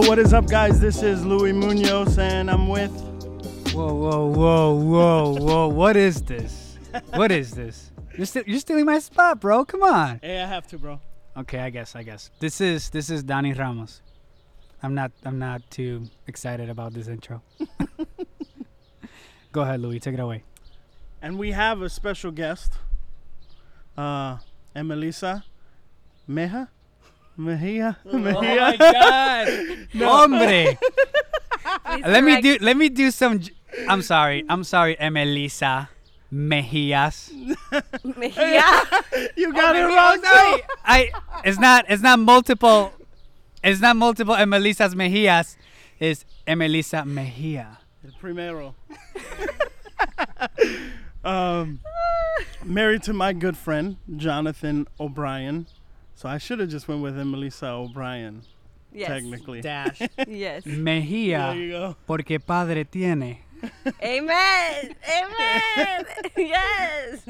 Yo, what is up, guys? This is Louis Munoz, and I'm with. Whoa, whoa, whoa, whoa, whoa! What is this? What is this? You're, you're stealing my spot, bro. Come on. Hey, I have to, bro. Okay, I guess, I guess. This is this is Danny Ramos. I'm not I'm not too excited about this intro. Go ahead, Louis. Take it away. And we have a special guest, uh, Emelissa Meja. Mejia. Mejia. Oh my god, hombre. Please let me do let me do some. j- I'm sorry. I'm sorry, Emelissa Mejias. Yeah. You got it Maybe- wrong, oh, sorry. too. I it's not it's not multiple it's not multiple Emelissas Mejias. It's Emelissa Mejia. El primero. um, married to my good friend Jonathan O'Brien. So I should have just went with Emelissa O'Brien, Yes. technically. Dash Yes. There Mejia you go. porque padre tiene. Amen. Amen. yes.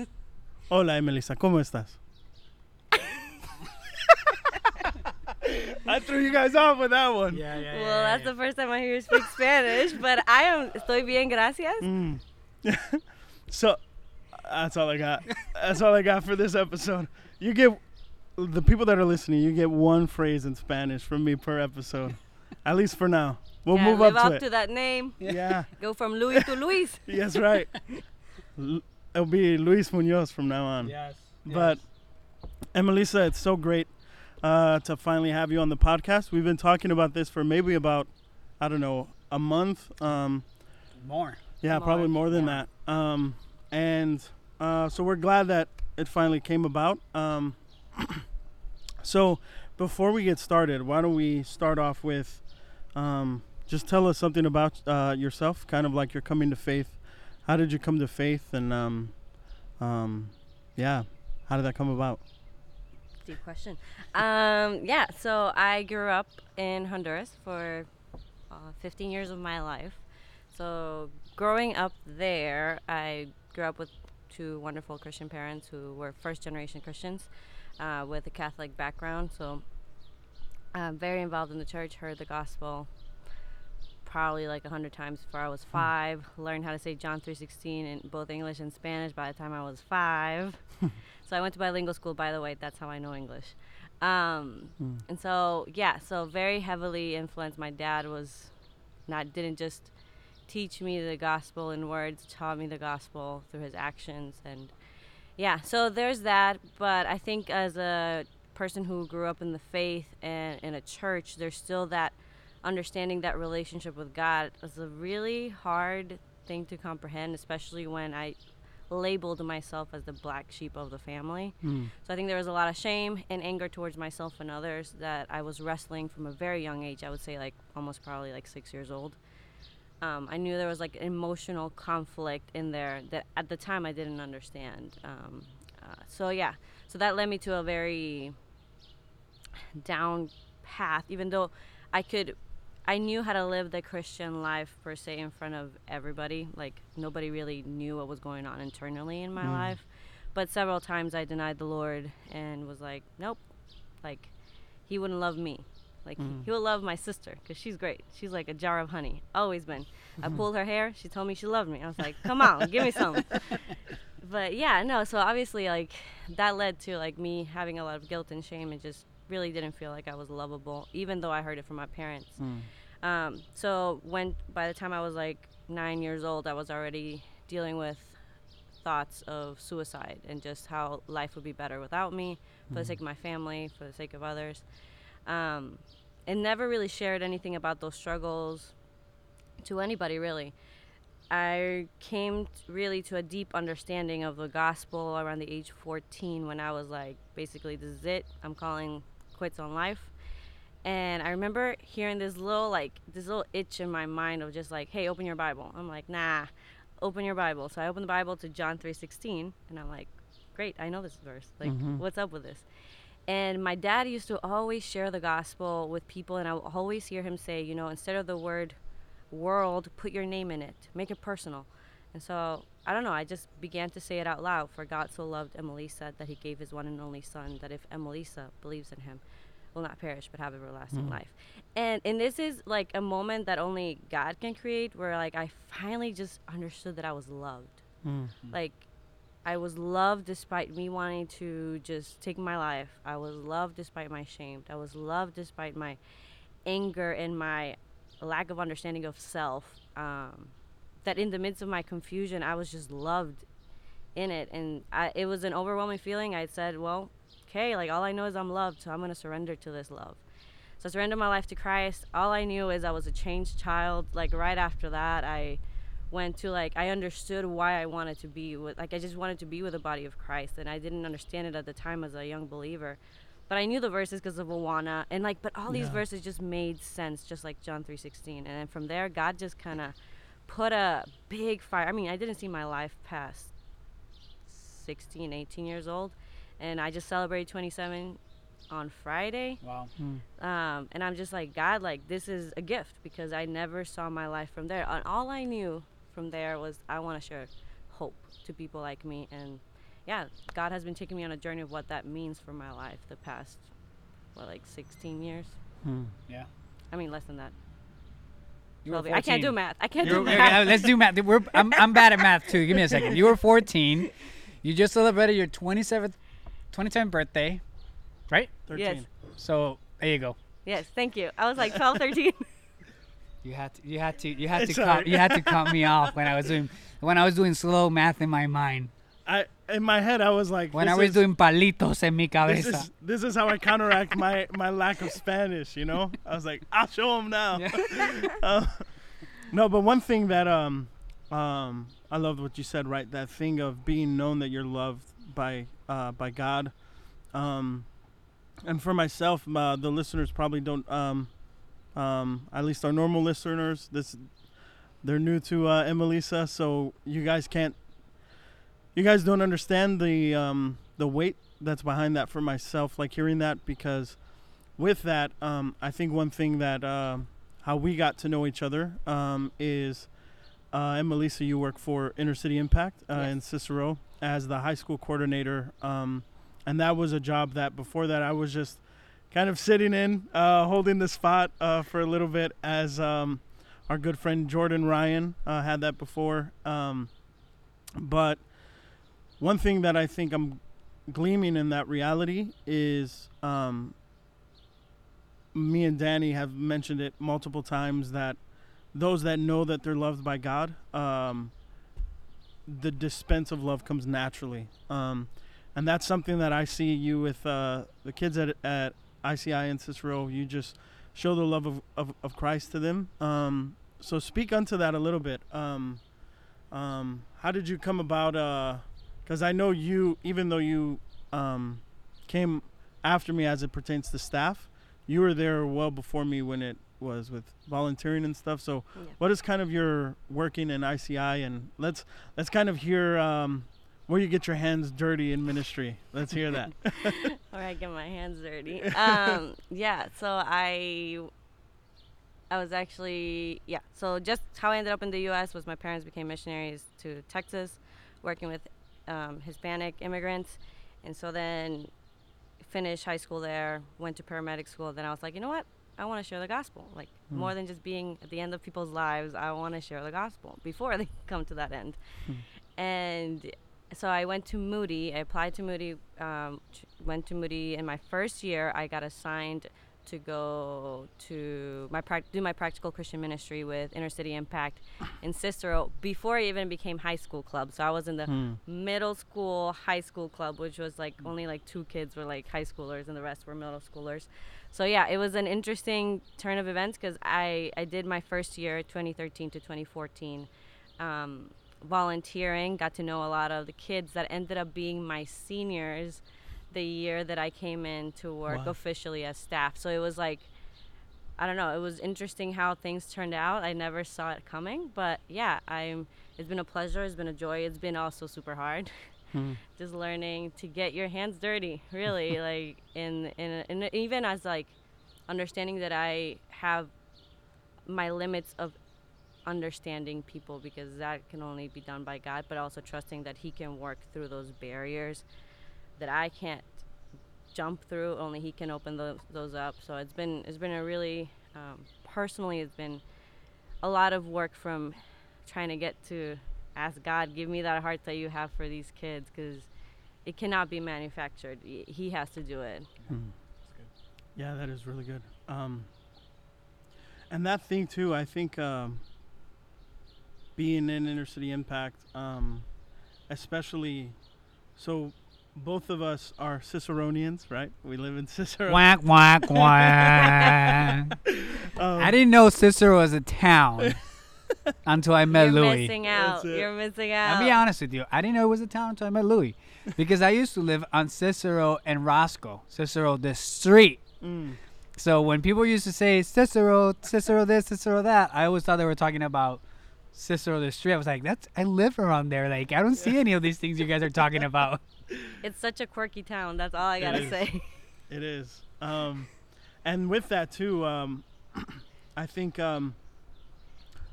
Hola, Emelissa. ¿Cómo estás? I threw you guys off with that one. Yeah, yeah, Well, that's the first time I hear you speak Spanish, but I am estoy bien, gracias. Mm. so that's all I got. That's all I got for this episode. You get the people that are listening. You get one phrase in Spanish from me per episode, at least for now. We'll Yeah, move live up up to it. to that name. yeah, Go from Luis to Luis. yes, right. L- It'll be Luis Munoz from now on. Yes. But Emelissa, it's so great uh, to finally have you on the podcast. We've been talking about this for maybe about I don't know a month. Um, more. Yeah, More. probably more than More. that. Um, and uh, so we're glad that it finally came about. Um, so before we get started, why don't we start off with um, just tell us something about uh, yourself, kind of like you're coming to faith. How did you come to faith, and um, um, yeah, how did that come about? Deep question. Um, yeah, so I grew up in Honduras for uh, 15 years of my life. So growing up there, I grew up with two wonderful Christian parents who were first generation Christians uh, with a Catholic background. So I'm very involved in the church, heard the gospel probably like a hundred times before I was five. Learned how to say John 3:16 in both English and Spanish by the time I was five. so I went to bilingual school. By the way, that's how I know English. Um, And so yeah, so very heavily influenced. My dad was not didn't just teach me the gospel in words, taught me the gospel through his actions and yeah, so there's that, but I think as a person who grew up in the faith and in a church, there's still that understanding that relationship with God is a really hard thing to comprehend, especially when I labeled myself as the black sheep of the family. Hmm. So I think there was a lot of shame and anger towards myself and others that I was wrestling from a very young age. I would say like almost probably like six years old. Um, I knew there was like emotional conflict in there that at the time I didn't understand. Um, uh, so yeah, so that led me to a very down path. Even though I could, I knew how to live the Christian life per se in front of everybody. Like nobody really knew what was going on internally in my life. But several times I denied the Lord and was like, nope, like He wouldn't love me. Like he- mm. he will love my sister because she's great. She's like a jar of honey, always been. I mm-hmm. pulled her hair. She told me she loved me. I was like, come on, give me some. But yeah, no. So obviously, like that led to like me having a lot of guilt and shame, and just really didn't feel like I was lovable, even though I heard it from my parents. Mm. Um, so when by the time I was like nine years old, I was already dealing with thoughts of suicide and just how life would be better without me, for the mm-hmm. sake of my family, for the sake of others. Um, and never really shared anything about those struggles to anybody really. I came really to a deep understanding of the gospel around the age 14 when I was like, basically, this is it. I'm calling quits on life. And I remember hearing this little like this little itch in my mind of just like, hey, open your Bible. I'm like, nah, open your Bible. So I opened the Bible to John 3:16, and I'm like, great, I know this verse. Like, what's up with this? And my dad used to always share the gospel with people, and I would always hear him say, you know, instead of the word world, put your name in it, make it personal. And so I don't know, I just began to say it out loud. For God so loved Emelissa that he gave his one and only son, that if Emelissa believes in him, will not perish but have everlasting life. And and this is like a moment that only God can create where like I finally just understood that I was loved. Mm. Like I was loved despite me wanting to just take my life. I was loved despite my shame. I was loved despite my anger and my lack of understanding of self. Um, that in the midst of my confusion, I was just loved in it, and I, it was an overwhelming feeling. I said, "Well, okay, like all I know is I'm loved, so I'm gonna surrender to this love." So I surrendered my life to Christ. All I knew is I was a changed child. Like right after that, I went to like I understood why I wanted to be with like I just wanted to be with the body of Christ and I didn't understand it at the time as a young believer. But I knew the verses because of Awana and like but all these Yeah. verses just made sense just like John 3:16 and then from there God just kind of put a big fire. I mean, I didn't see my life past 16, 18 years old and I just celebrated 27 on Friday Wow. um, and I'm just like God, like this is a gift because I never saw my life from there. And all I knew from there was I want to share hope to people like me. And yeah, God has been taking me on a journey of what that means for my life the past, what, like 16 years? Mm. Yeah. I mean, less than that. You were 12 I can't do math. I can't You do were- okay, math. let's do math. We're, I'm, I'm bad at math too. Give me a second. You were 14. You just celebrated your 27th, 27th birthday, right? 13. Yes. So there you go. yes, thank you. I was like 12, 13. You had to, you had to, you had to cut, you had to cut me off when I was doing, when I was doing slow math in my mind. I in my head I was like, When I was is, doing palitos en mi this cabeza. is this is how I counteract my my lack of Spanish. You know, I was like, I'll show them now. Uh, no, but one thing that um um I loved what you said. Right, that thing of being known that you're loved by uh by God. Um, and for myself, uh, the listeners probably don't um um at least our normal listeners this they're new to uh, Emelissa, so you guys can't you guys don't understand the um the weight that's behind that for myself like hearing that because with that um i think one thing that um how we got to know each other um is uh Emelissa you work for inner city impact uh, Yes. in cicero as the high school coordinator um and that was a job that before that i was just kind of sitting in uh holding the spot uh for a little bit as um our good friend jordan ryan uh, had that before um but one thing that I think I'm gleaming in that reality is um, me and Danny have mentioned it multiple times that those that know that they're loved by God, um, the dispense of love comes naturally. Um, and that's something that I see you with uh, the kids at, at ICI and Cicero. You just show the love of, of, of Christ to them. Um, so speak unto that a little bit. Um, um, how did you come about? Because I know you, even though you um, came after me as it pertains to staff, you were there well before me when it was with volunteering and stuff. So, Yeah. what is kind of your working in ICI? And let's let's kind of hear um, where you get your hands dirty in ministry. Let's hear that. Where I get my hands dirty. Um, yeah, so I I was actually yeah. So just how I ended up in the U.S. was my parents became missionaries to Texas, working with um, Hispanic immigrants, and so then finished high school there. Went to paramedic school. Then I was like, you know what? I want to share the gospel. Like more than just being at the end of people's lives, I want to share the gospel before they come to that end. And so I went to Moody. I applied to Moody. Um, went to Moody in my first year. I got assigned to go to my do my practical Christian ministry with Inner City Impact in Cicero before I even became high school club. So I was in the Hmm. middle school high school club, which was like only like two kids were like high schoolers and the rest were middle schoolers. So yeah, it was an interesting turn of events because I I did my first year 2013 to 2014. Um, volunteering got to know a lot of the kids that ended up being my seniors the year that I came in to work Wow. officially as staff. So it was like, I don't know, it was interesting how things turned out. I never saw it coming, but yeah, I'm. It's been a pleasure. It's been a joy. It's been also super hard. Hmm. Just learning to get your hands dirty, really, like in in in even as like understanding that I have my limits of understanding people because that can only be done by God, but also trusting that He can work through those barriers that I can't jump through. Only he can open those those up. So it's been it's been a really um, personally it's been a lot of work from trying to get to ask God, give me that heart that you have for these kids, because it cannot be manufactured. He has to do it. Yeah, that is really good. Um, and that thing too, I think, um, being in inner city impact, um, especially, so both of us are Ciceronians, right? We live in Cicero. Whack whack whack. Um, I didn't know Cicero was a town until I met Louis. You're Louis. missing out. You're missing out. I'll be honest with you. I didn't know it was a town until I met Louis, because I used to live on Cicero and Roscoe. Cicero, the street. Mm, So when people used to say Cicero, Cicero this, Cicero that, I always thought they were talking about Cicero the street. I was like, that's I live around there. Like I don't see any of these things you guys are talking about. It's such a quirky town. That's all I gotta is. say. it is. Um, and with that too, um, I think, um,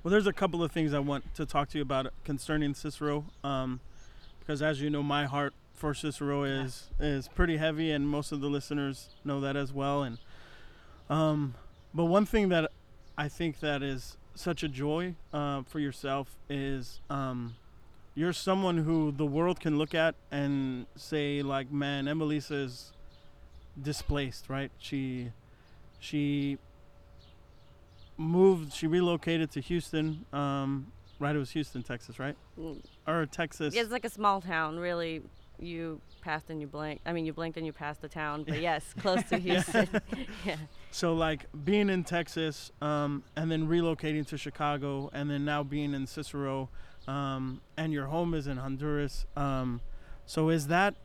well, there's a couple of things I want to talk to you about concerning Cicero, um, because as you know, my heart for Cicero is is pretty heavy, and most of the listeners know that as well. And um, but one thing that I think that is such a joy uh, for yourself is um, you're someone who the world can look at and say like, man, Emelissa is displaced, right? She she moved, she relocated to Houston. Um, right, it was Houston, Texas, right? Mm. Or Texas. It's like a small town, really. You passed and you blinked. I mean, you blinked and you passed the town, but yes, close to Houston. yeah. So like being in Texas, um, and then relocating to Chicago, and then now being in Cicero, um, and your home is in Honduras. Um, so is that?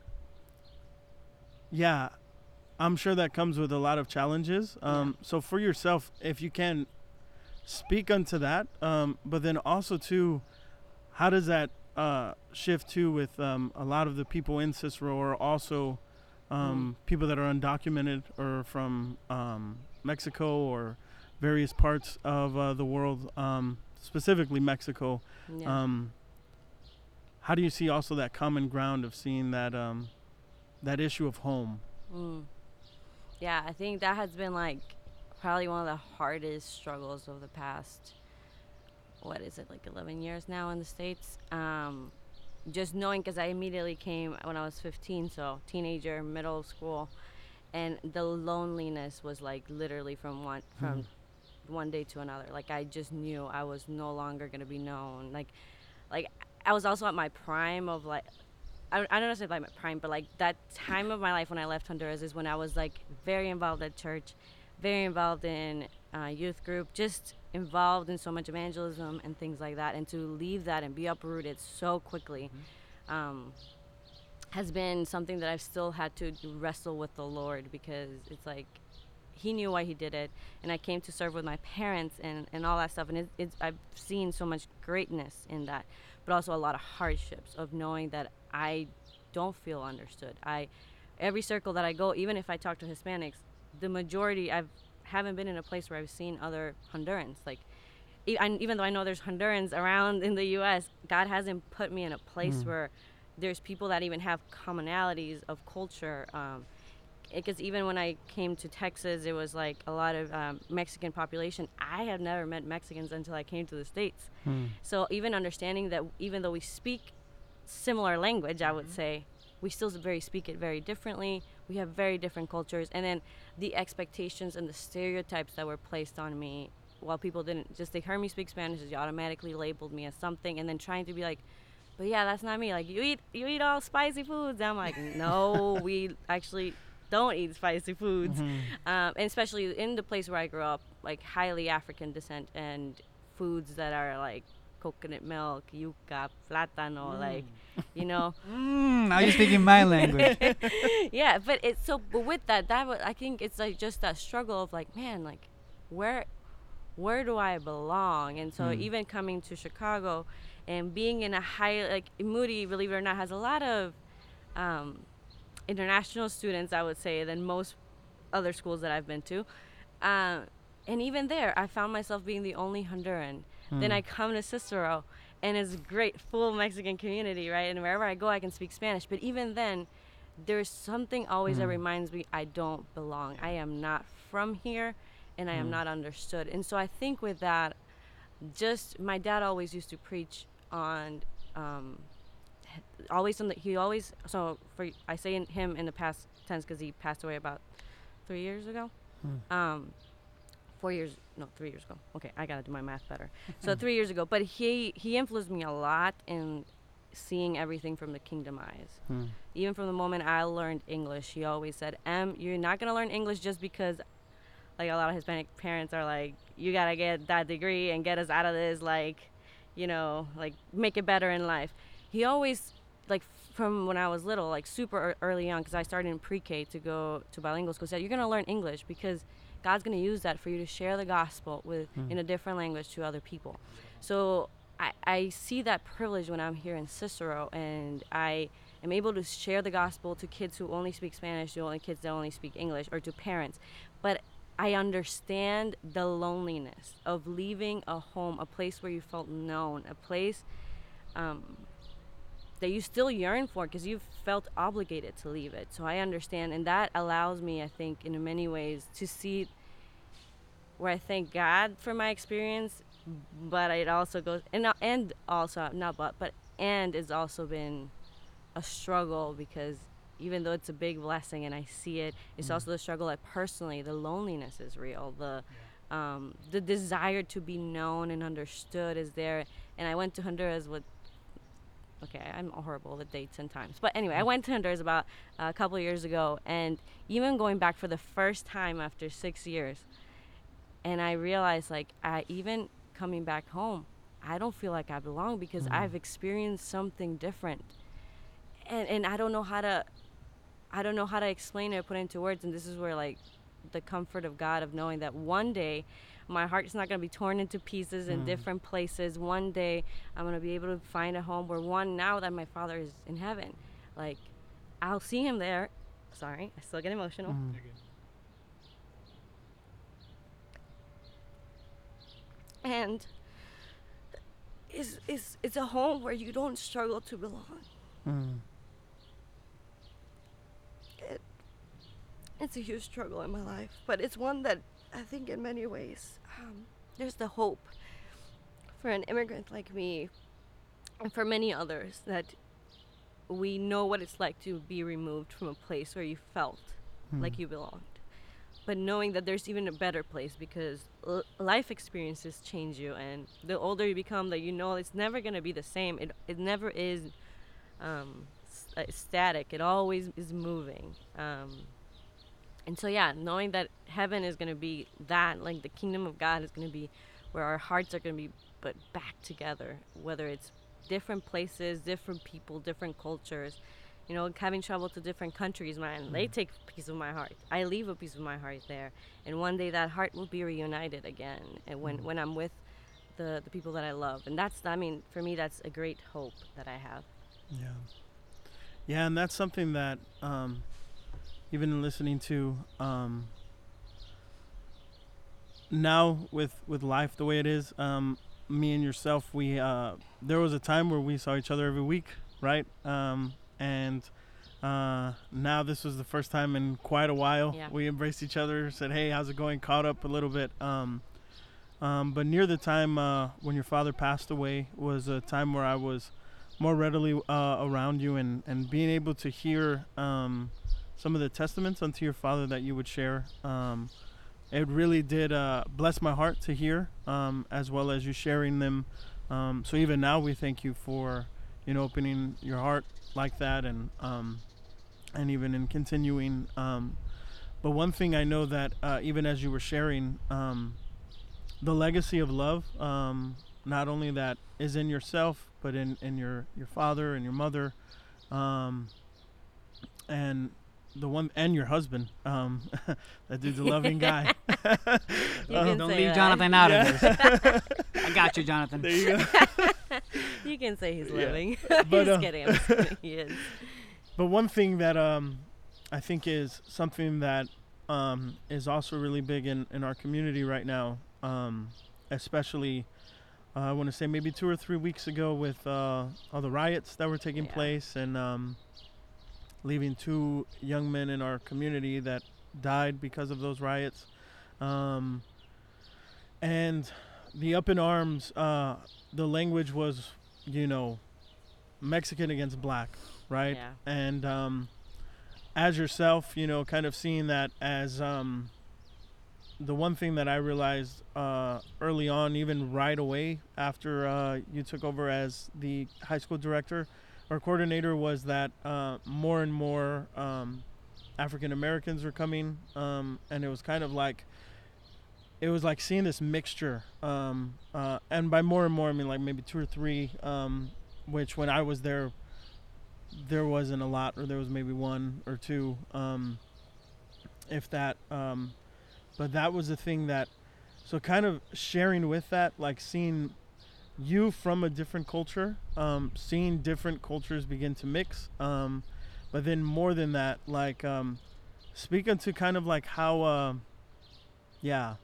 Yeah, I'm sure that comes with a lot of challenges. Um, So for yourself, if you can, speak unto that. Um, but then also too, how does that uh, shift too with um, a lot of the people in Cicero are also um, people that are undocumented or from um, Mexico or various parts of uh, the world, um, specifically Mexico. yeah. Um, how do you see also that common ground of seeing that um, that issue of home? Mm. Yeah, I think that has been like probably one of the hardest struggles of the past. What is it like 11 years now in the states? Just knowing because I immediately came when I was 15, so teenager, middle school, and the loneliness was like literally from one from one day to another. Like I just knew I was no longer gonna be known. Like, like I was also at my prime of like I, I don't know if it's like my prime, but like that time of my life when I left Honduras is when I was like very involved at church, very involved in uh, youth group, just involved in so much evangelism and things like that. And to leave that and be uprooted so quickly um, has been something that I've still had to wrestle with the Lord because it's like he knew why he did it and i came to serve with my parents and, and all that stuff and it, it's, i've seen so much greatness in that but also a lot of hardships of knowing that i don't feel understood i every circle that i go even if i talk to hispanics the majority i've haven't been in a place where i've seen other hondurans like e- I, even though i know there's hondurans around in the us god hasn't put me in a place where there's people that even have commonalities of culture um, because even when I came to Texas, it was like a lot of um, Mexican population. I have never met Mexicans until I came to the states. So even understanding that even though we speak similar language, I would say we still very speak it very differently. We have very different cultures, and then the expectations and the stereotypes that were placed on me. While people didn't just they heard me speak Spanish, they automatically labeled me as something, and then trying to be like, but yeah, that's not me. Like you eat you eat all spicy foods. I'm like, no, we actually don't eat spicy foods, um, and especially in the place where I grew up, like highly African descent and foods that are like coconut milk, yuca, plátano, like you know, Mm, now you're speaking my language. yeah. But it's so. But with that, that wa- I think it's like just that struggle of like, man, like where where do I belong? And so even coming to Chicago and being in a high like Moody, believe it or not, has a lot of um, international students, I would say, than most other schools that I've been to. Uh, and even there, I found myself being the only Honduran. Then I come to Cicero, and it's great, full Mexican community, right? And wherever I go, I can speak Spanish. But even then, there's something always that Mm. reminds me I don't belong. I am not from here and I am Mm. not understood. And so I think with that, just my dad always used to preach on, um, always on the, he always, so for, I say in him in the past tense because he passed away about three years ago. Mm. Um, four years, no, three years ago. Okay, I gotta do my math better. so three years ago, but he, he influenced me a lot in seeing everything from the kingdom eyes Hmm. even from the moment I learned English, he always said, "Em, you're not gonna learn English just because, like a lot of Hispanic parents are like, you gotta get that degree and get us out of this, like, you know, like make it better in life." He always, like, from when I was little, like super early on, because I started in pre-K to go to bilingual school, said you're gonna learn English because God's gonna use that for you to share the gospel with in a different language to other people. So I, I see that privilege when I'm here in Cicero, and I am able to share the gospel to kids who only speak Spanish, to only kids that only speak English, or to parents. But I understand the loneliness of leaving a home, a place where you felt known, a place um, that you still yearn for because you've felt obligated to leave it. So I understand, and that allows me, I think, in many ways, to see where I thank God for my experience, but it also goes and and also not but but and it's also been a struggle because even though it's a big blessing and I see it, it's also the struggle that personally the loneliness is real. The um, the desire to be known and understood is there. And I went to Honduras with okay, I'm horrible with dates and times. But anyway, I mm. went to Honduras about a couple years ago, and even going back for the first time after six years, and I realized like I even coming back home, I don't feel like I belong because mm. I've experienced something different, and and I don't know how to, I don't know how to explain it, or put it into words, and this is where like the comfort of God of knowing that one day my heart's not going to be torn into pieces in different places. One day I'm going to be able to find a home where one now that my father is in heaven, like I'll see him there. Sorry, I still get emotional. Mm. And is is it's a home where you don't struggle to belong. Mm. It's a huge struggle in my life, but it's one that I think in many ways um, there's the hope for an immigrant like me and for many others that we know what it's like to be removed from a place where you felt like you belonged. But knowing that there's even a better place because l- life experiences change you, and the older you become, that you know it's never gonna be the same. It it never is um, s- uh, static. It always is moving. Um, and so yeah knowing that heaven is going to be that like the kingdom of god is going to be where our hearts are going to be but back together whether it's different places different people different cultures you know having traveled to different countries man they take a piece of my heart. I leave a piece of my heart there and one day that heart will be reunited again and when when i'm with the the people that i love. And that's i mean for me that's a great hope that i have. Yeah. Yeah, and that's something that um, even listening to um, now with with life the way it is, um, me and yourself, we uh, there was a time where we saw each other every week, right? Um, and uh, now this was the first time in quite a while Yeah. we embraced each other, said, "Hey, how's it going?" Caught up a little bit. Um, um, but near the time uh, when your father passed away was a time where I was more readily uh, around you and, and being able to hear um, some of the testaments unto your father that you would share. Um, it really did uh, bless my heart to hear, um, as well as you sharing them. Um, so even now, we thank you for you know opening your heart like that, and um, and even in continuing. Um, but one thing I know that uh, even as you were sharing, um, the legacy of love, not only that is in yourself, but in, in your, your father and your mother, and the one and your husband. Um, that dude's a loving guy. You Um, can Don't say leave that. Jonathan out of this. I got you, Jonathan. there you go. you can say he's Yeah. But, he's uh, kidding I'm just kidding. he is But one thing that um, I think is something that um, is also really big in, in our community right now, um, especially uh, I want to say maybe two or three weeks ago with uh, all the riots that were taking Yeah. place, and um, leaving two young men in our community that died because of those riots. Um, and the up in arms, uh, the language was, you know, Mexican against black, right? Yeah. And um, as yourself, you know, kind of seeing that as um, the one thing that I realized uh, early on, even right away after uh, you took over as the high school director or coordinator, was that uh, more and more um, African Americans were coming, um, and it was kind of like it was like seeing this mixture. Um, uh, and by more and more, I mean like maybe two or three, um, which when I was there, there wasn't a lot, or there was maybe one or two, um, if that. Um, but that was the thing that, so kind of sharing with that, like seeing you from a different culture, um, seeing different cultures begin to mix. Um, but then more than that, like um, speaking to kind of like how, uh, yeah,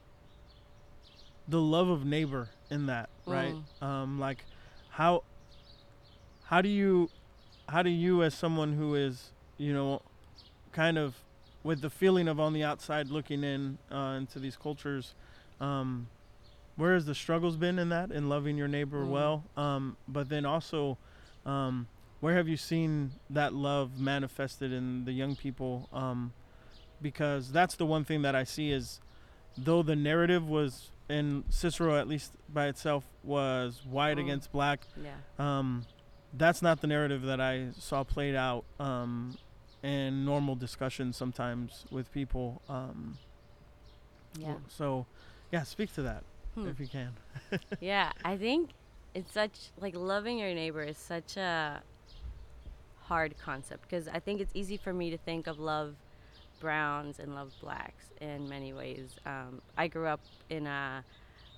the love of neighbor in that, right? Um, like how how do you how do you as someone who is you know kind of with the feeling of on the outside looking in uh, into these cultures um, where has the struggles been in that in loving your neighbor Mm. well um, but then also um, where have you seen that love manifested in the young people um, because that's the one thing that i see is though the narrative was in cicero at least by itself was white Mm. against black Yeah. um, that's not the narrative that I saw played out um, in normal discussions sometimes with people. Um, Yeah. So, yeah, speak to that Hmm. if you can. yeah, I think it's such like loving your neighbor is such a hard concept because I think it's easy for me to think of love browns and love blacks in many ways. Um, I grew up in a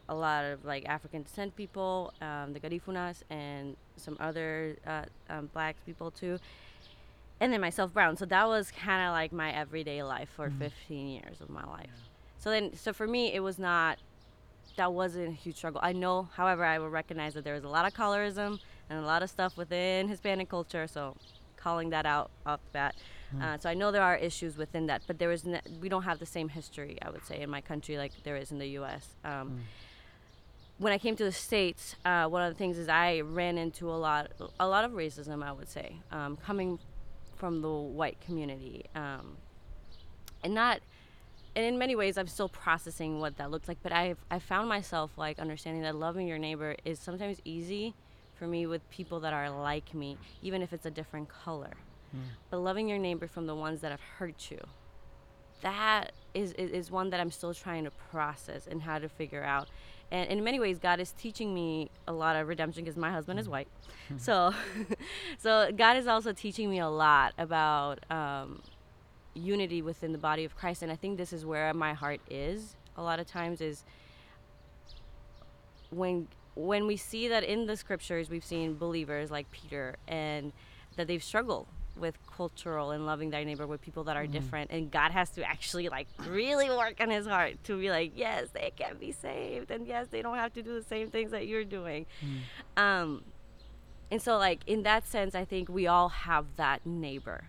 a lot of like African descent people, um, the Garifunas, and some other uh, um, black people too, and then myself brown. So that was kind of like my everyday life for 15 years of my life. So then, so for me, it was not that wasn't a huge struggle. I know, however, I will recognize that there was a lot of colorism and a lot of stuff within Hispanic culture. So, calling that out off the bat. Uh, so I know there are issues within that, but there is n- we don't have the same history, I would say, in my country like there is in the U.S. Um, When I came to the states, uh, one of the things is I ran into a lot, a lot of racism. I would say, um, coming from the white community, um, and not and in many ways i'm still processing what that looks like but i've i found myself like understanding that loving your neighbor is sometimes easy for me with people that are like me even if it's a different color. But loving your neighbor from the ones that have hurt you that is, is is one that i'm still trying to process and how to figure out. And in many ways god is teaching me a lot of redemption because my husband is white. So so god is also teaching me a lot about um, unity within the body of Christ. And I think this is where my heart is a lot of times is when when we see that in the scriptures we've seen believers like Peter and that they've struggled with cultural and loving thy neighbor with people that are different and God has to actually like really work on his heart to be like yes they can be saved and yes they don't have to do the same things that you're doing. Um and so like in that sense I think we all have that neighbor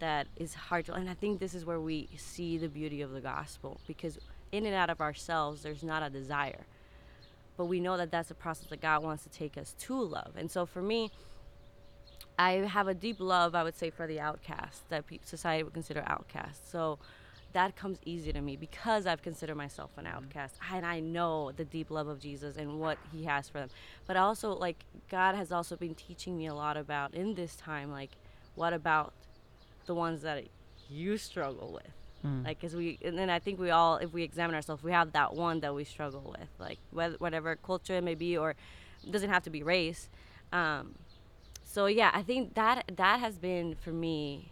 that is hard to and i think this is where we see the beauty of the gospel because in and out of ourselves there's not a desire. But we know that that's a process that god wants to take us to love. And so for me i have a deep love i would say for the outcast that society would consider outcast. So that comes easy to me because i've considered myself an mm-hmm. outcast and i know the deep love of jesus and what he has for them. But also like god has also been teaching me a lot about in this time like what about the ones that you struggle with. Like because we and then i think we all if we examine ourselves we have that one that we struggle with like whether, whatever culture it may be or doesn't have to be race. Um, so yeah i think that that has been for me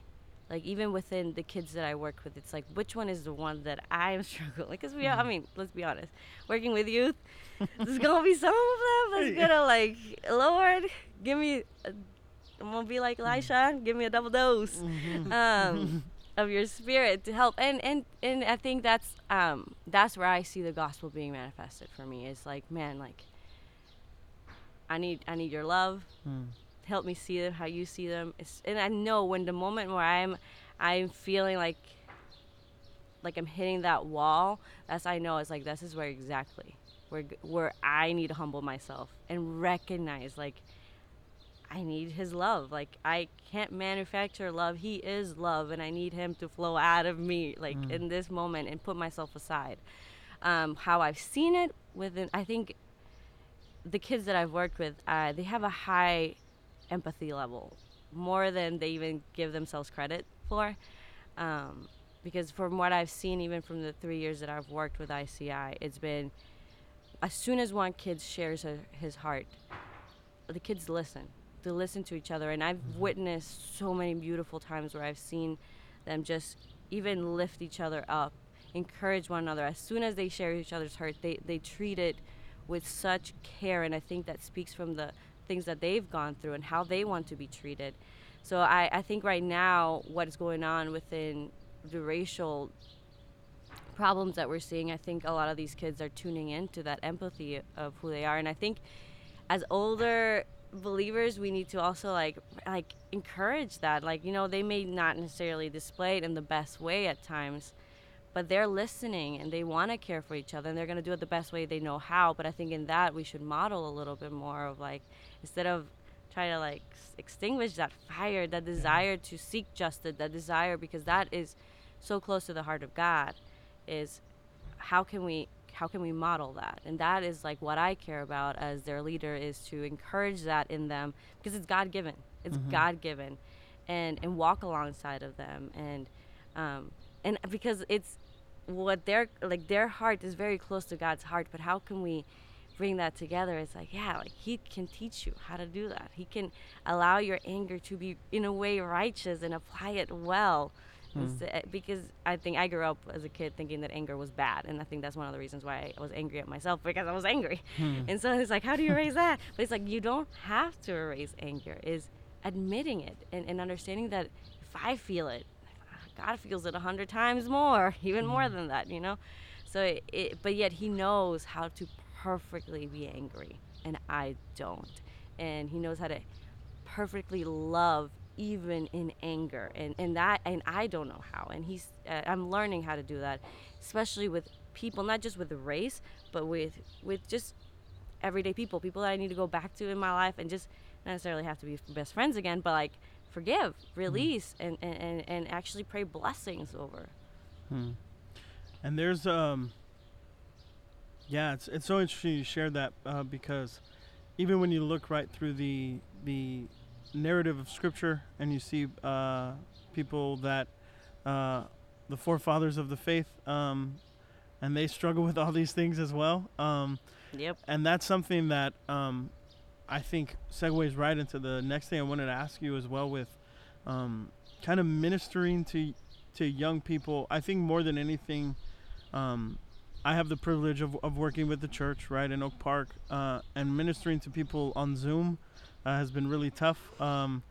like even within the kids that i work with it's like which one is the one that i'm struggling because we i mean let's be honest working with youth there's gonna be some of them that's gonna like lord give me a, i'm gonna be like elisha give me a double dose um, of your spirit to help and and and i think that's um that's where i see the gospel being manifested for me is like man like i need i need your love help me see them how you see them. It's, and I know when the moment where I'm, I'm feeling like, like I'm hitting that wall. That's I know it's like this is where exactly where where I need to humble myself and recognize like I need his love. Like I can't manufacture love. He is love and I need him to flow out of me like Mm. in this moment and put myself aside. Um, how I've seen it within I think the kids that I've worked with, uh, they have a high empathy level, more than they even give themselves credit for. Um, because from what I've seen, even from the three years that I've worked with ICI, it's been as soon as one kid shares his heart, the kids listen. They listen to each other, and I've mm-hmm. witnessed so many beautiful times where I've seen them just even lift each other up, encourage one another. As soon as they share each other's hurt, they they treat it with such care, and I think that speaks from the things that they've gone through and how they want to be treated. So I, I think right now what is going on within the racial problems that we're seeing, I think a lot of these kids are tuning into that empathy of who they are. And I think as older believers, we need to also like like encourage that. Like, you know, they may not necessarily display it in the best way at times, but they're listening and they want to care for each other and they're going to do it the best way they know how. But I think in that we should model a little bit more of like instead of try to like extinguish that fire, that desire to seek justice, that desire because that is so close to the heart of God is how can we how can we model that? And that is like what i care about as their leader is to encourage that in them because it's god-given. It's god-given. And and walk alongside of them. And um and because it's what their like their heart is very close to god's heart but how can we bring that together? It's like yeah like he can teach you how to do that. He can allow your anger to be in a way righteous and apply it well Hmm. Instead- eh, because I think I grew up as a kid thinking that anger was bad, and I think that's one of the reasons why I was angry at myself because I was angry. Hmm. And so it's like, how do you erase that? But it's like you don't have to erase anger. Is admitting it and, and understanding that if I feel it, God feels it a hundred times more, even more hmm. than that, you know. So, it, it, but yet He knows how to perfectly be angry, and I don't. And He knows how to perfectly love even in anger and and that and I don't know how and he's uh, I'm learning how to do that especially with people not just with race but with with just everyday people people that I need to go back to in my life and just not necessarily have to be best friends again but like forgive release and, and and and actually pray blessings over Hmm. And there's um yeah, it's it's so interesting you shared that uh, because even when you look right through the the narrative of scripture and you see uh, people that uh, the forefathers of the faith um, and they struggle with all these things as well. Um, yep and that's something that um, I think segues right into the next thing I wanted to ask you as well with um, kind of ministering to to young people. I think more than anything, um, I have the privilege of, of working with the church right in Oak Park uh, and ministering to people on Zoom uh, has been really tough. Um,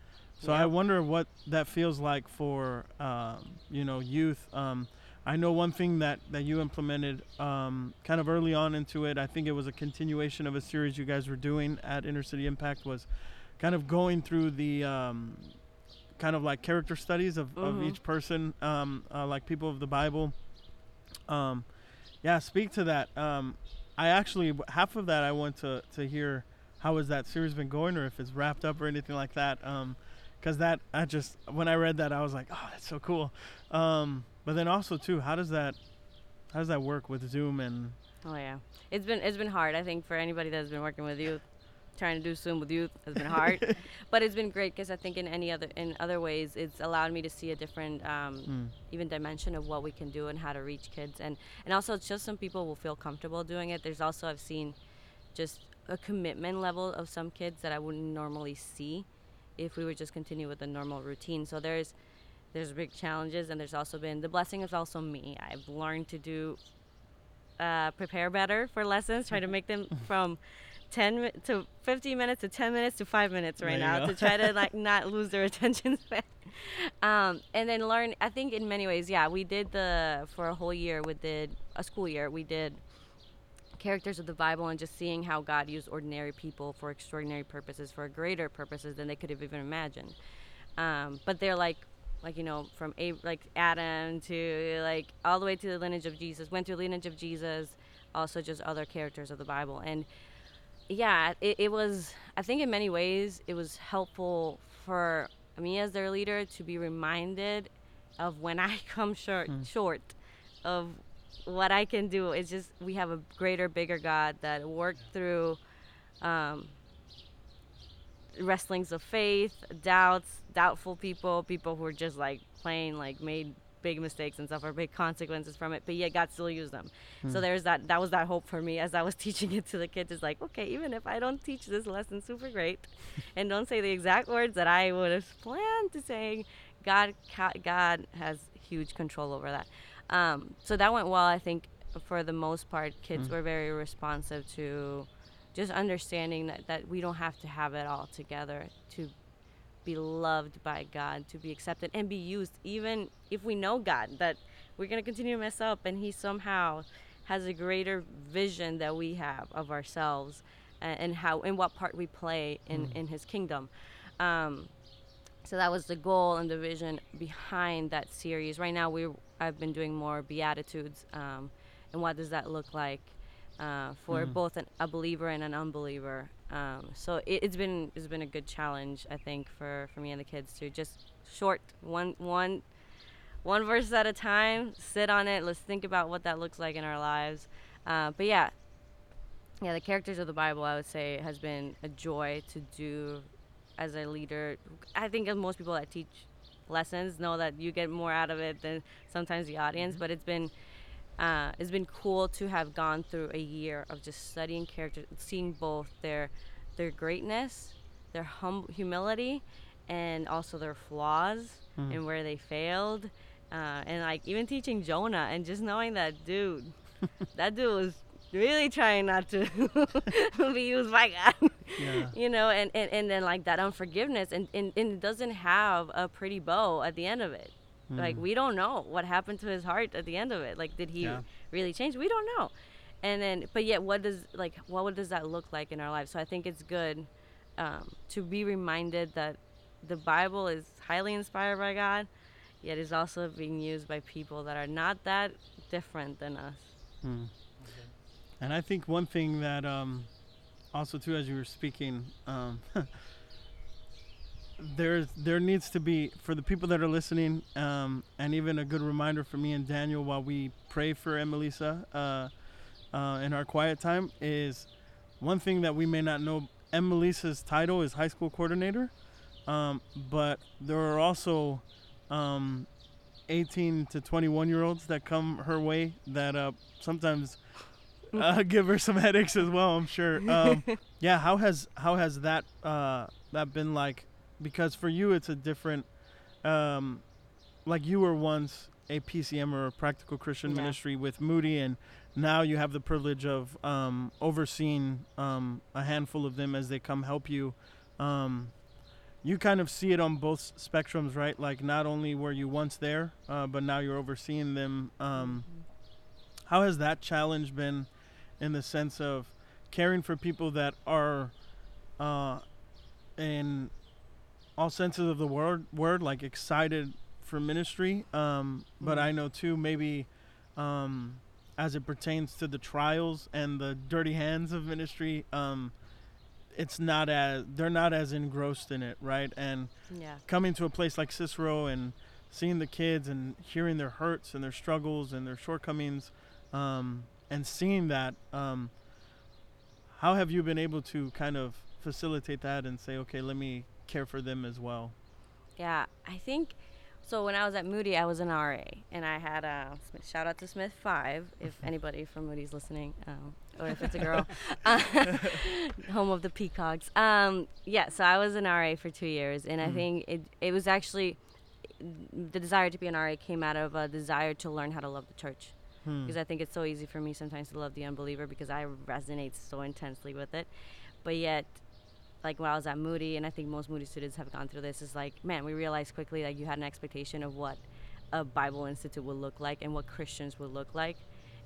so I wonder what that feels like for um, you know youth. Um, I know one thing that, that you implemented um, kind of early on into it. I think it was a continuation of a series you guys were doing at Inner City Impact. Was kind of going through the um, kind of like character studies of, of Mhm. each person, um, uh, like people of the Bible. Um, yeah, speak to that. Um, I actually half of that I want to to hear how has that series been going, or if it's wrapped up or anything like that. Because that I just when I read that I was like, oh, that's so cool. Um, but then also too, how does that how does that work with Zoom and oh yeah it's been it's been hard I think for anybody that's been working with youth trying to do Zoom with youth has been hard but it's been great because I think in any other in other ways it's allowed me to see a different um, Mm. even dimension of what we can do and how to reach kids and and also it's just some people will feel comfortable doing it there's also I've seen just a commitment level of some kids that I wouldn't normally see if we would just continue with the normal routine. So there's there's big challenges and there's also been the blessing is also me. I've learned to do uh, prepare better for lessons try to make them from 10 to 15 minutes to 10 minutes to 5 minutes right now go. to try to like not lose their attention span. Um, and then learn i think in many ways yeah we did the for a whole year we did a school year we did characters of the Bible and just seeing how God used ordinary people for extraordinary purposes, for greater purposes than they could have even imagined. Um, but they're like, like you know, from like Adam to like all the way to the lineage of Jesus, went through the lineage of Jesus, also just other characters of the Bible, and yeah, it, it was. I think in many ways it was helpful for me as their leader to be reminded of when I come short, short of what I can do. is just we have a greater, bigger God that worked through um, wrestlings of faith, doubts, doubtful people, people who are just like plain like made big mistakes and suffer big consequences from it, but yet God still used them. So there's that. That was that hope for me as I was teaching it to the kids. It's like, okay, even if I don't teach this lesson super great, and don't say the exact words that I would have planned to say, God, God has huge control over that. Um, so that went well. I think for the most part, kids were very responsive to just understanding that, that we don't have to have it all together to be loved by God, to be accepted and be used, even if we know God, that we're going to continue to mess up and He somehow has a greater vision that we have of ourselves and, and how and what part we play in, in His kingdom. Um, so that was the goal and the vision behind that series. Right now, we I've been doing more beatitudes, um, and what does that look like uh, for both an, a believer and an unbeliever? Um, so it, it's been it's been a good challenge, I think, for, for me and the kids to just short one one one verse at a time, sit on it. Let's think about what that looks like in our lives. Uh, but yeah, yeah, the characters of the Bible, I would say, has been a joy to do as a leader. I think most people that teach lessons know that you get more out of it than sometimes the audience. But it's been uh, it's been cool to have gone through a year of just studying characters, seeing both their their greatness, their hum- humility, and also their flaws and where they failed. Uh, and like even teaching Jonah and just knowing that dude, that dude was really trying not to be used by God. Yeah. you know, and, and, and then like that unforgiveness and, and, and it doesn't have a pretty bow at the end of it. Like we don't know what happened to his heart at the end of it. Like did he Yeah. really change? We don't know. And then but yet what does like what does that look like in our lives? So I think it's good um, to be reminded that the Bible is highly inspired by God, yet is also being used by people that are not that different than us. And I think one thing that um, also too, as you were speaking, um, there there needs to be for the people that are listening, um, and even a good reminder for me and Daniel while we pray for Emelissa uh, uh, in our quiet time is one thing that we may not know. Emelissa's title is high school coordinator, um, but there are also um, 18 to 21 year olds that come her way that uh, sometimes uh, give her some headaches as well. I'm sure. Um, yeah. How has how has that uh, that been like? Because for you, it's a different. Um, like you were once a PCM or a practical Christian Yeah. ministry with Moody, and now you have the privilege of um, overseeing um, a handful of them as they come help you. Um, you kind of see it on both spectrums, right? Like not only were you once there, uh, but now you're overseeing them. Um, how has that challenge been in the sense of caring for people that are uh, in all senses of the word, word like excited for ministry um, but Mhm. i know too maybe um, as it pertains to the trials and the dirty hands of ministry um, it's not as they're not as engrossed in it right and Yeah. coming to a place like Cicero and seeing the kids and hearing their hurts and their struggles and their shortcomings, um, and seeing that, um, how have you been able to kind of facilitate that and say, okay, let me care for them as well? Yeah, I think so. When I was at Moody, I was an RA, and I had a Smith, shout out to Smith Five, if anybody from Moody's listening, um, or if it's a girl, uh, home of the peacocks. Um, yeah, so I was an RA for two years, and I think it it was actually the desire to be an RA came out of a desire to learn how to love the church. Hmm. because I think it's so easy for me sometimes to love the unbeliever because I resonate so intensely with it. But yet, like when I was at Moody, and I think most Moody students have gone through this, is like, man, we realized quickly that you had an expectation of what a Bible Institute would look like and what Christians would look like.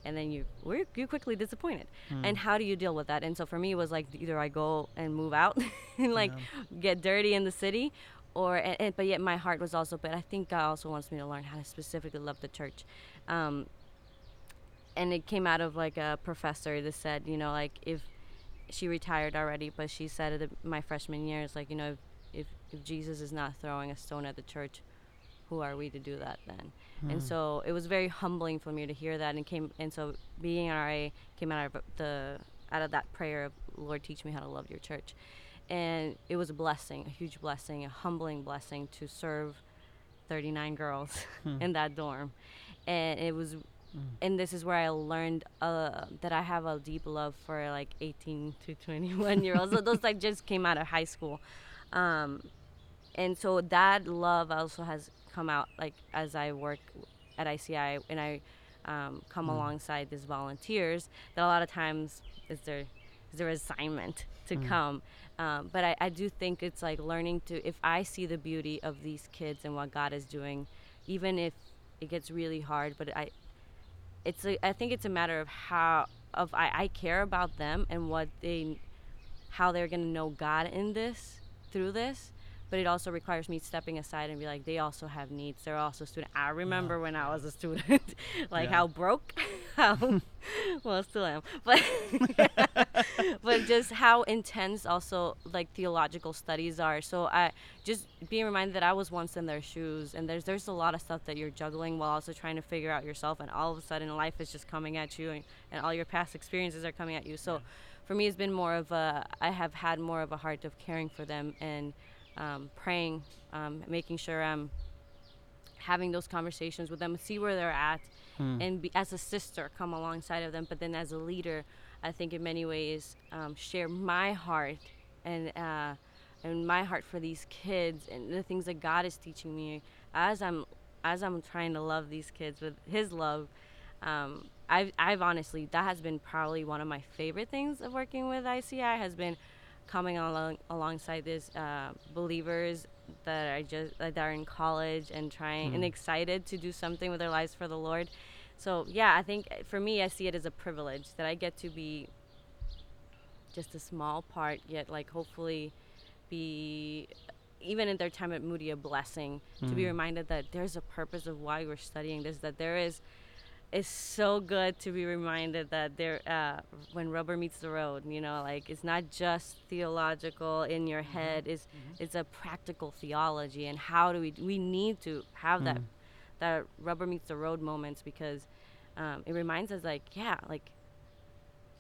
and then you we're, you quickly disappointed. Hmm. And how do you deal with that? And so for me, it was like either I go and move out and like Yeah. get dirty in the city, or and, and, but yet my heart was also. But I think God also wants me to learn how to specifically love the church. Um, and it came out of like a professor that said, you know, like if she retired already, but she said at my freshman year, it's like, you know, if, if, if Jesus is not throwing a stone at the church, who are we to do that then? And Hmm. so it was very humbling for me to hear that, and came and so being an RA came out of the out of that prayer of Lord, teach me how to love your church, and it was a blessing, a huge blessing, a humbling blessing to serve 39 girls Hmm. in that dorm, and it was and this is where I learned uh, that I have a deep love for like 18 to 21 year olds. so those like just came out of high school, um, and so that love also has come out like as I work at ICI and I um, come Mm. alongside these volunteers. That a lot of times is their is their assignment to Mm. come. Um, but I, I do think it's like learning to if I see the beauty of these kids and what God is doing, even if it gets really hard, but I it's a, I think it's a matter of how of I, I care about them and what they how they're gonna know God in this through this. But it also requires me stepping aside and be like, they also have needs. They're also student. I remember when I was a student, like Yeah. how broke, how well, still am, but but just how intense also like theological studies are. So I just being reminded that I was once in their shoes, and there's there's a lot of stuff that you're juggling while also trying to figure out yourself, and all of a sudden life is just coming at you, and, and all your past experiences are coming at you. So for me, it's been more of a I have had more of a heart of caring for them and um, praying, um, making sure I'm having those conversations with them, see where they're at, Hmm. and be, as a sister come alongside of them. But then as a leader, I think in many ways um, share my heart and uh, and my heart for these kids and the things that God is teaching me as I'm as I'm trying to love these kids with His love. Um, I've I've honestly that has been probably one of my favorite things of working with ICI has been coming along alongside these uh, believers that are just that are in college and trying and Mm. excited to do something with their lives for the Lord. So yeah, I think uh, for me, I see it as a privilege that I get to be just a small part, yet like hopefully be even in their time at Moody a blessing to be Mm. reminded that there's a purpose of why we're studying this. That there is it's so good to be reminded that there uh, when rubber meets the road you know like it's not just theological in your head it's it's a practical theology and how do we we need to have that Mm. that rubber meets the road moments because um, it reminds us like yeah like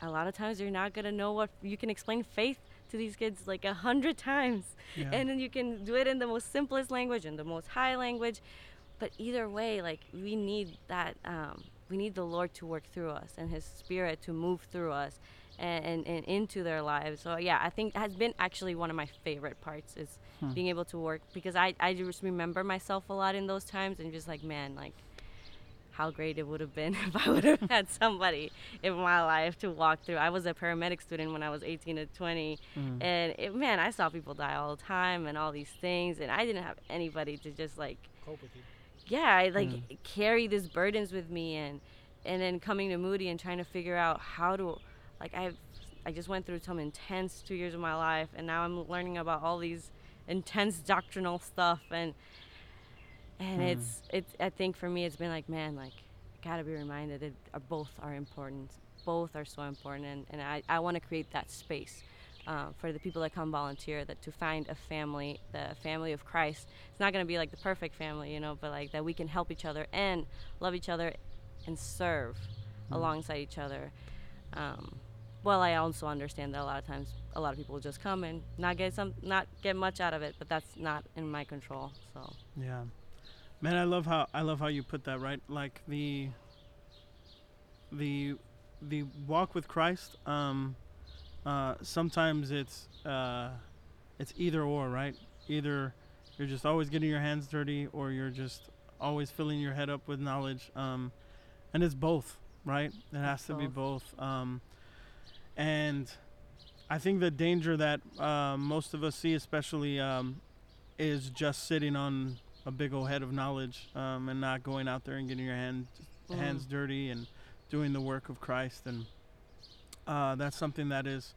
a lot of times you're not gonna know what you can explain faith to these kids like a hundred times Yeah. and then you can do it in the most simplest language and the most high language but either way like we need that um, we need the lord to work through us and his spirit to move through us and, and, and into their lives so yeah i think has been actually one of my favorite parts is Hmm. being able to work because I, I just remember myself a lot in those times and just like man like how great it would have been if I would have had somebody in my life to walk through. I was a paramedic student when I was 18 to 20, Mm. and it, man, I saw people die all the time and all these things, and I didn't have anybody to just like, Cope with you. Yeah, I, like Mm. carry these burdens with me, and and then coming to Moody and trying to figure out how to, like I've, I just went through some intense two years of my life, and now I'm learning about all these intense doctrinal stuff, and and Mm. it's it's I think for me it's been like man like I gotta be reminded that both are important both are so important and, and I, I want to create that space uh, for the people that come volunteer that to find a family the family of Christ it's not gonna be like the perfect family you know but like that we can help each other and love each other and serve Mm. alongside each other um, well I also understand that a lot of times a lot of people will just come and not get some not get much out of it but that's not in my control so Yeah, man, I love how I love how you put that. Right, like the the the walk with Christ. Um, uh, sometimes it's uh, it's either or, right? Either you're just always getting your hands dirty, or you're just always filling your head up with knowledge. Um, and it's both, right? It has to be both. Um, and I think the danger that uh, most of us see, especially, um, is just sitting on a big old head of knowledge um, and not going out there and getting your hand, hands dirty and doing the work of Christ, and uh, that's something that is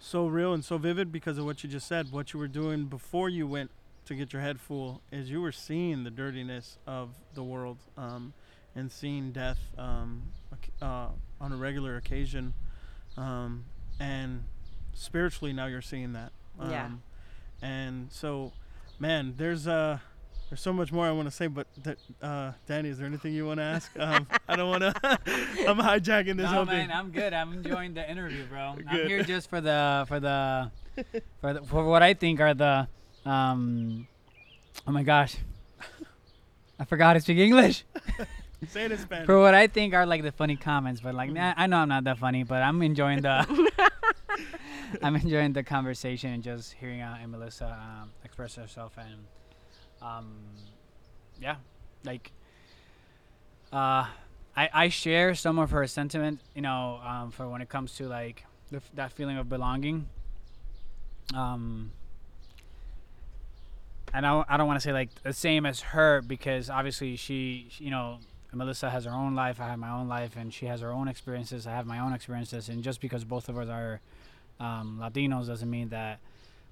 so real and so vivid because of what you just said. What you were doing before you went to get your head full is you were seeing the dirtiness of the world um, and seeing death um, uh, on a regular occasion, um, and spiritually now you're seeing that. Yeah. Um, and so, man, there's uh there's so much more I want to say, but th- uh, Danny, is there anything you want to ask? Um, I don't want to. I'm hijacking this no, whole man, thing. I'm good. I'm enjoying the interview, bro. I'm here just for the for the for the, for what I think are the um. Oh my gosh, I forgot to speak English. Say it in Spanish. For what I think are like the funny comments, but like nah, I know I'm not that funny, but I'm enjoying the I'm enjoying the conversation and just hearing out and Melissa um, express herself and um yeah, like uh I I share some of her sentiment, you know, um, for when it comes to like the, that feeling of belonging. Um. And I, I don't want to say like the same as her because obviously she, she, you know, Melissa has her own life, I have my own life, and she has her own experiences. I have my own experiences, and just because both of us are um, Latinos doesn't mean that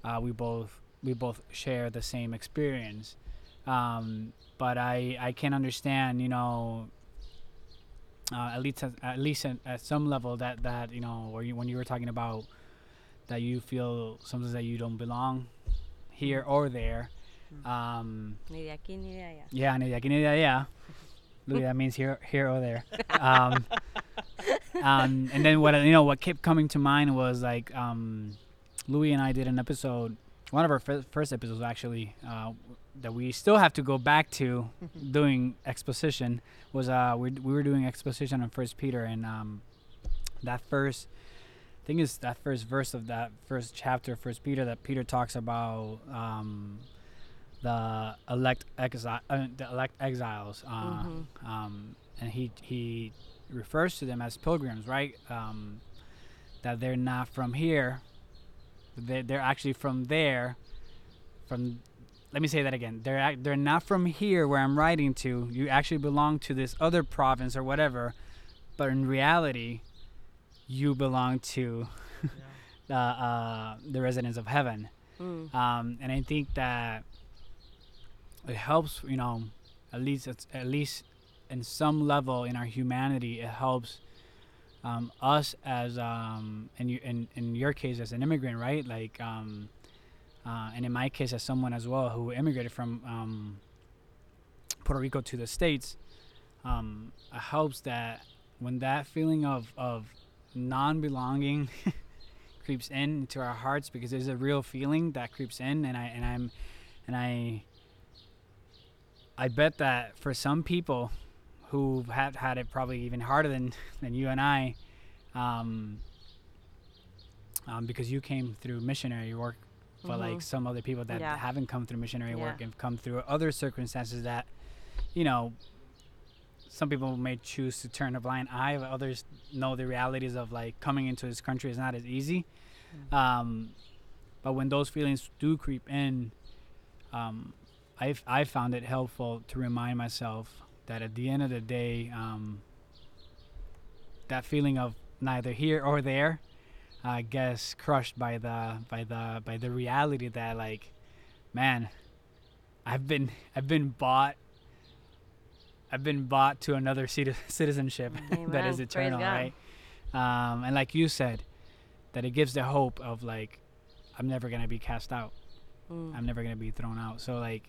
uh, we both we both share the same experience. Um, but I I can understand, you know, uh, at least at, at least at, at some level that that you know, or you, when you were talking about that you feel sometimes that you don't belong here or there. Um, Ni de aquí ni de allá. yeah, ni de aquí ni de allá. Louis, that means here, here or there. Um, um, and then what you know, what kept coming to mind was like um, Louis and I did an episode, one of our fir- first episodes actually, uh, that we still have to go back to doing exposition. Was uh, we we were doing exposition on First Peter, and um, that first thing is that first verse of that first chapter, First Peter, that Peter talks about. Um, the elect exile, uh, the elect exiles, uh, Mhm. um, and he he refers to them as pilgrims, right? Um, that they're not from here; they're, they're actually from there. From, let me say that again. They're they're not from here where I'm writing to. You actually belong to this other province or whatever, but in reality, you belong to uh, uh, the residents of heaven. Mm. Um, and I think that it helps, you know, at least it's, at least in some level in our humanity, it helps um, us as um, in, you, in in your case as an immigrant, right? Like, um, uh, and in my case as someone as well who immigrated from um, Puerto Rico to the states, um, it helps that when that feeling of of non-belonging creeps in into our hearts because there's a real feeling that creeps in and I and I'm and I I bet that for some people who have had it probably even harder than than you and I um, um, because you came through missionary work but like Mhm. some other people that Yeah. haven't come through missionary work and come through other circumstances that you know some people may choose to turn a blind eye but others know the realities of like coming into this country is not as easy um, but when those feelings do creep in um, I've, I found it helpful to remind myself that at the end of the day um, that feeling of neither here or there uh, gets crushed by the by the by the reality that like man I've been I've been bought I've been bought to another citizenship that is eternal right? Um, and like you said that it gives the hope of like I'm never gonna be cast out. Mm. I'm never gonna be thrown out. So like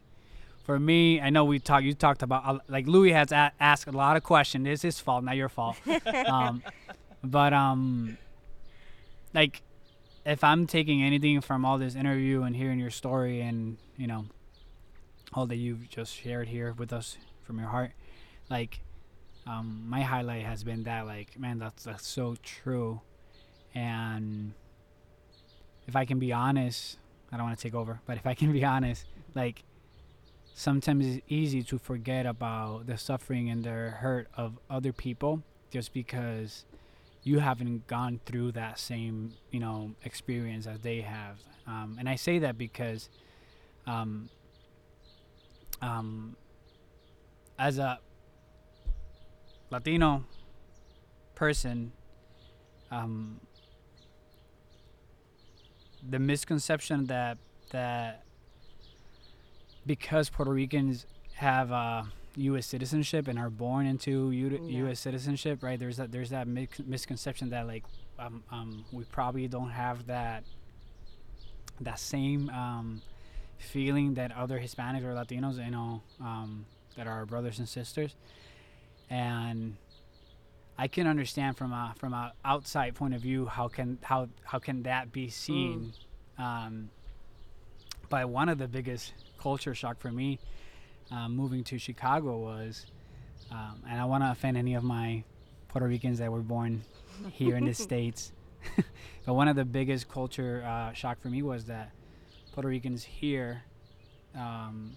for me I know we talked you talked about uh, like Louis has a- asked a lot of questions. It's his fault not your fault. Um, but um like if I'm taking anything from all this interview and hearing your story and you know all that you've just shared here with us from your heart like um, my highlight has been that like man that's that's so true. And if I can be honest I don't want to take over but if I can be honest like sometimes it's easy to forget about the suffering and the hurt of other people just because you haven't gone through that same you know experience as they have. Um, and i say that because um, um, as a latino person, um, the misconception that that because Puerto Ricans have uh, U.S. citizenship and are born into U- Yeah. U.S. citizenship, right? There's that there's that mis- misconception that like um, um, we probably don't have that that same um, feeling that other Hispanics or Latinos, you know, um, that are our brothers and sisters, and I can understand from a from a outside point of view how can how how can that be seen. Um, but one of the biggest culture shock for me um, moving to Chicago was, um, and I want to offend any of my Puerto Ricans that were born here in the states, but one of the biggest culture uh, shock for me was that Puerto Ricans here, um,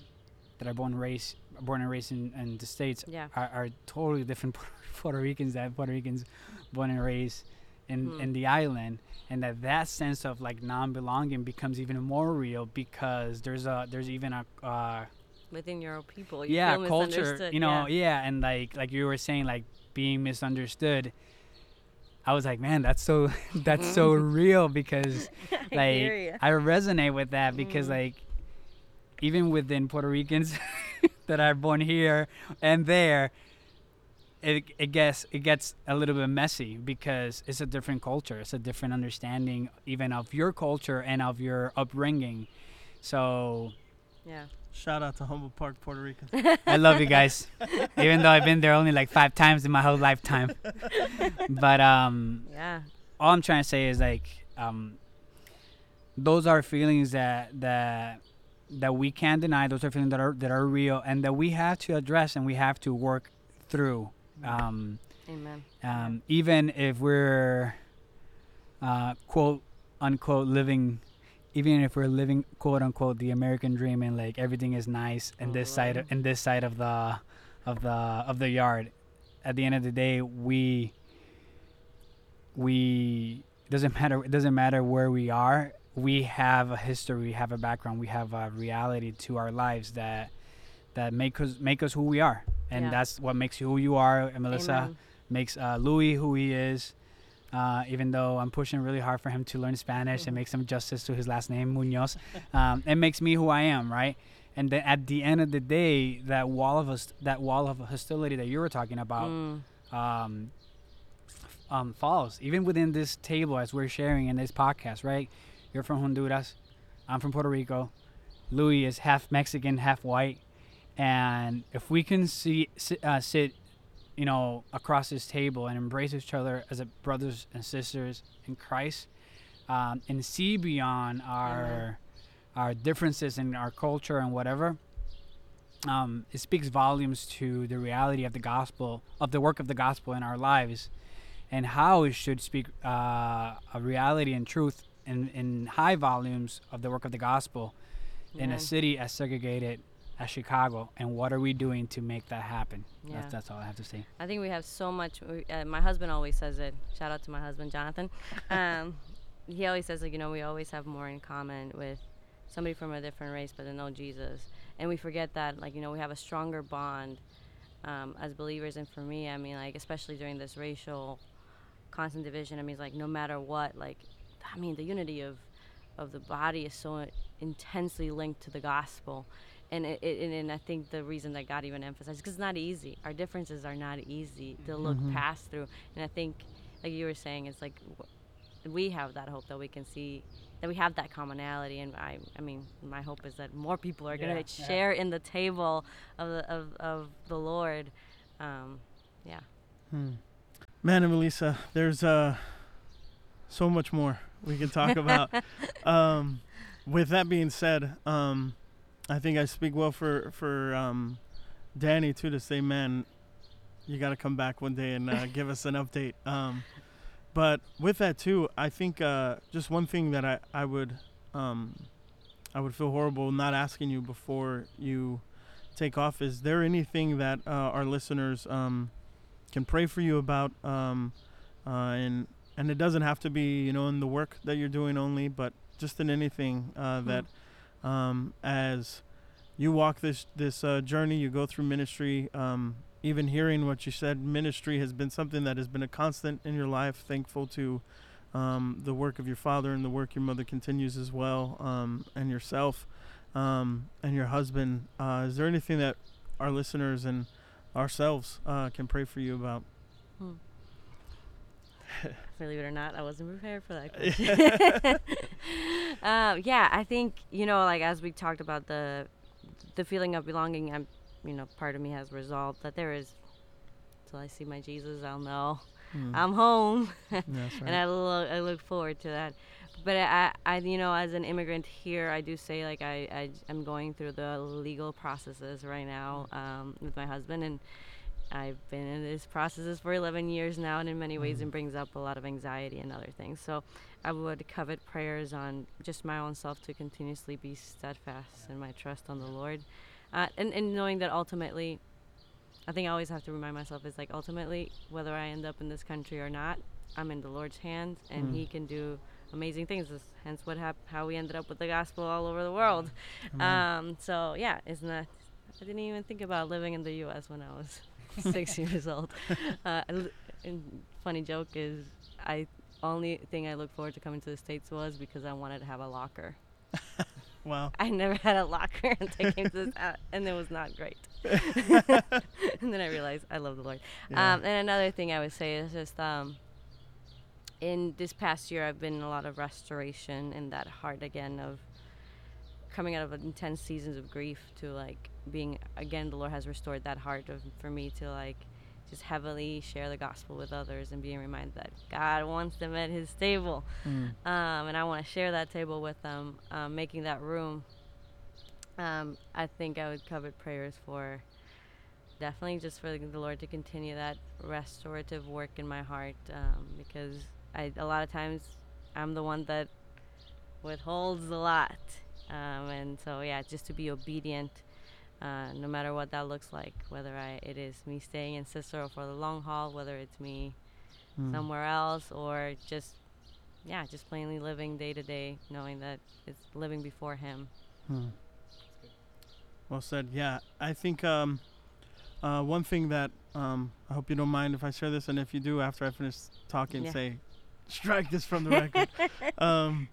that are born raised born and raised in, in the states, Yeah. are, are totally different Puerto Ricans that Puerto Ricans born and raised in, Mhm. in the island and that that sense of like non-belonging becomes even more real because there's a there's even a uh, Within your own people. You yeah culture you know yeah. yeah. and like like you were saying like being misunderstood i was like man that's so that's so real because I like hear. I resonate with that because Mhm. like even within Puerto Ricans that are born here and there, it it gets it gets a little bit messy because it's a different culture. It's a different understanding even of your culture and of your upbringing. So Yeah. Shout out to Humboldt Park, Puerto Rico. I love you guys, even though I've been there only like five times in my whole lifetime. But um, Yeah. all I'm trying to say is like um, those are feelings that that that we can't deny. Those are feelings that are that are real and that we have to address and we have to work through. Um, Amen. um, even if we're uh, quote unquote living, even if we're living quote unquote the American dream and like everything is nice in this side of, in this side of the of the of the yard, at the end of the day we we doesn't matter it doesn't matter where we are we have a history we have a background we have a reality to our lives that that make us make us who we are and Yeah. that's what makes you who you are and melissa Amen. makes uh, Louis who he is. Uh, even though I'm pushing really hard for him to learn Spanish and make some justice to his last name, Munoz, um, it makes me who I am, right? And then at the end of the day, that wall of us, that wall of hostility that you were talking about, Mm. um, um, falls. Even within this table, as we're sharing in this podcast, right? You're from Honduras, I'm from Puerto Rico. Louis is half Mexican, half white, and if we can see sit, uh, sit you know, across this table and embrace each other as a brothers and sisters in Christ, um, and see beyond our our differences in our culture and whatever. Um, it speaks volumes to the reality of the gospel, of the work of the gospel in our lives, and how it should speak uh, a reality and truth in, in high volumes of the work of the gospel in a city as segregated as Chicago. And what are we doing to make that happen? Yeah. That's, that's all I have to say. I think we have so much. we- Uh, my husband always says it. Shout out to my husband, Jonathan. Um, he always says, like, you know, we always have more in common with somebody from a different race, but they know Jesus. And we forget that, like, you know, we have a stronger bond um, as believers. And for me, I mean, like, especially during this racial constant division, I mean, like, no matter what, like, I mean, the unity of of the body is so intensely linked to the gospel. And it, it and, I think the reason that God even emphasized because it's not easy. Our differences are not easy to look past through. And I think, like you were saying, it's like we have that hope that we can see that we have that commonality. And I, I mean, my hope is that more people are gonna Yeah, yeah. share in the table of the of, of the Lord. Um, yeah. Hmm. Man and Melissa, there's uh so much more we can talk about. um, with that being said, um, I think I speak well for for um, Danny too to say, man, you got to come back one day and uh, give us an update. Um, but with that too, I think uh, just one thing that I I would um, I would feel horrible not asking you before you take off. Is there anything that uh, our listeners um, can pray for you about? Um, uh, and and it doesn't have to be you know in the work that you're doing only, but just in anything uh, that um, as you walk this this uh, journey, you go through ministry. Um, even hearing what you said, ministry has been something that has been a constant in your life. Thankful to um, the work of your father and the work your mother continues as well, um, and yourself um, and your husband. Uh, is there anything that our listeners and ourselves uh, can pray for you about? Hmm. Believe it or not, I wasn't prepared for that question. um, yeah, I think you know, like as we talked about the the feeling of belonging, I'm, you know, part of me has resolved that there is. Till I see my Jesus, I'll know Hmm. I'm home, right. and I look I look forward to that. But I, I, you know, as an immigrant here, I do say like I, I am going through the legal processes right now um, with my husband, and I've been in these processes for 11 years now, and in many ways, it brings up a lot of anxiety and other things. So I would covet prayers on just my own self to continuously be steadfast in my trust on the Lord, uh, and and knowing that ultimately, I think I always have to remind myself is like ultimately whether I end up in this country or not, I'm in the Lord's hands, and Mm. He can do amazing things. This, hence, what hap- how we ended up with the gospel all over the world. Um, so yeah, isn't that? I didn't even think about living in the U.S. when I was six years old. Uh, and funny joke is, I only thing I look forward to coming to the states was because I wanted to have a locker. wow. I never had a locker until I came to this, uh, and it was not great. and then I realized I love the Lord. Yeah. Um, and another thing I would say is just um, in this past year, I've been in a lot of restoration in that heart again of coming out of intense seasons of grief to like being again. The Lord has restored that heart of for me to like just heavily share the gospel with others and being reminded that God wants them at His table, Mm. um, and I want to share that table with them, um, making that room. Um, I think I would covet prayers for definitely just for the Lord to continue that restorative work in my heart um, because I a lot of times I'm the one that withholds a lot, um, and so yeah, just to be obedient. Uh, no matter what that looks like, whether I it is me staying in Cicero for the long haul, whether it's me Mm. somewhere else, or just yeah, just plainly living day to day, knowing that it's living before Him. Hmm. Well said. Yeah, I think um, uh, one thing that um, I hope you don't mind if I share this, and if you do, after I finish talking, Yeah. say, strike this from the record. um,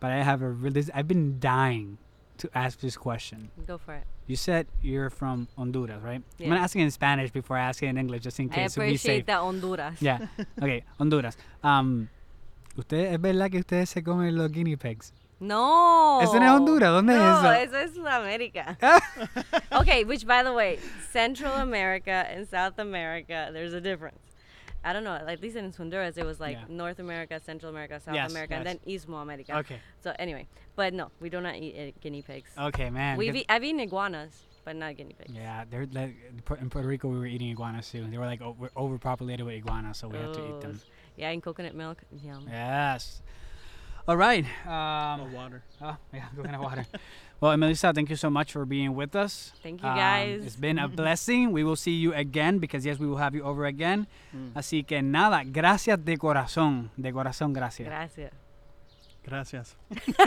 But I have a really. I've been dying to ask this question. Go for it. You said you're from Honduras, right? I'm gonna ask it in Spanish before I ask it in English, just in I case safe. appreciate that Honduras. Yeah. Okay, Honduras. Um, ¿usted, ¿Es verdad que ustedes se comen los guinea pigs? No. ¿Eso no es Honduras? ¿Dónde no, es eso? No, eso es Sudamérica. okay, which by the way, Central America and South America, there's a difference. I don't know. At least in Honduras, it was like Yeah. North America, Central America, South Yes, America, and then Istmo America. Okay. So anyway, but no, we do not eat uh, guinea pigs. Okay, man. We've e- I've eaten iguanas, but not guinea pigs. Yeah, they're like in Puerto Rico. We were eating iguanas too. They were like we're overpopulated with iguanas, so we have to eat them. Yeah, and coconut milk. Yum. Yes. All right. oh, Um, water. oh, yeah, coconut water. well, Melissa, thank you so much for being with us. Thank you Um, guys. it's been a blessing. We will see you again because yes, we will have you over again. Mm. Así que nada, gracias de corazón, de corazón, gracias. Gracias. Gracias.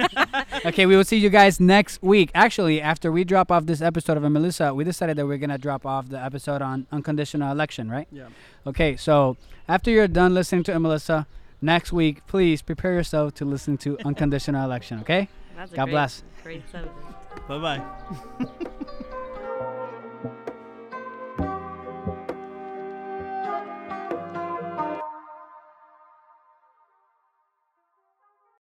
okay, we will see you guys next week. Actually, after we drop off this episode of Melissa, we decided that we're gonna drop off the episode on unconditional election, right? Yeah. Okay, so after you're done listening to Melissa, next week, please prepare yourself to listen to unconditional election. Okay? That's God great, bless. Great subject. Bye bye.